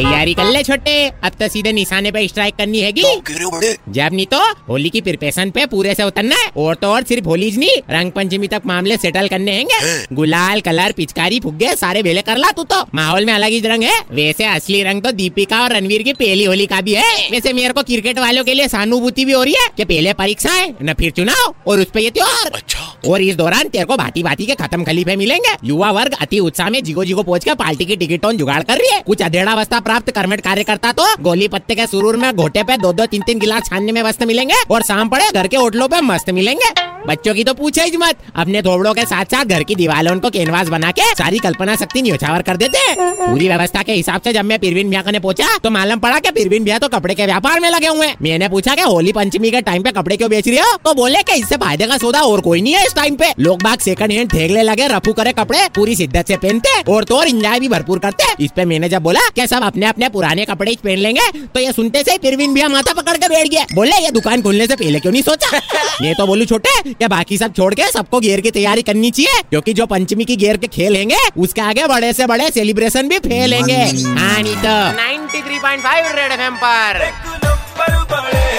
तैयारी कर ले छोटे। अब तो सीधे निशाने पे स्ट्राइक करनी हैगी। जब नहीं तो होली की प्रिपरेशन पे पूरे से उतरना है। और तो और सिर्फ़ होली नहीं रंग पंचमी तक मामले सेटल करने हैंगे। गुलाल कलर पिचकारी फुग्गे सारे वेले कर ला तू तो। माहौल में अलग ही रंग है। वैसे असली रंग तो दीपिका और रणवीर की पहली होली का भी है। वैसे मेरे को क्रिकेट वालों के लिए सहानुभूति भी हो रही है कि पहले परीक्षा है न फिर चुनाव और उस पे ये त्योहार। अच्छा। और इस दौरान तेरे को भांति भांति के खत्म खलीफे मिलेंगे। युवा वर्ग अति उत्साह में जिगो जिगो पहुँच के पार्टी की टिकटों जुगाड़ कर रही है। कुछ अधेड़ावस्था प्राप्त कर्मठ कार्यकर्ता तो गोली पत्ते के सुरूर में घोटे पे दो दो तीन तीन गिलास छानने में मस्त मिलेंगे और शाम पड़े घर के होटलों पे मस्त मिलेंगे। बच्चों की तो पूछे ही मत। अपने थोबड़ों के साथ साथ घर की दीवारों को कैनवास बना के सारी कल्पना शक्ति न्यौछावर कर देते। पूरी व्यवस्था के हिसाब से जब मैं पीरवीन भैया कने पूछा तो मालूम पड़ा कि पीरवीन भैया तो कपड़े के व्यापार में लगे हुए मैंने पूछा कि होली पंचमी के टाइम पे कपड़े क्यों बेच रही हो? तो बोले कि इससे फ़ायदे का सौदा और कोई नहीं है इस टाइम पे। लोग बाग सेकंड हैंड ठेगले लगे, रफू करे कपड़े, पूरी शिद्दत से पहनते और तो और इंजॉय भी भरपूर करते। इस पे मैंने जब बोला कि सब अपने अपने पुराने कपड़े पहन लेंगे तो ये सुनते से पीरवीन भैया माथा पकड़ के बैठ गया। बोले, ये दुकान खोलने से पहले क्यों नहीं सोचा? ये तो बोलू, छोटे कि बाकी सब छोड़ के सबको गेर की तैयारी करनी चाहिए? क्योंकि जो पंचमी की गेर के खेलेंगे उसके आगे बड़े से बड़े सेलिब्रेशन भी फेलेंगे। Ninety three point five 93.5 red empire पर।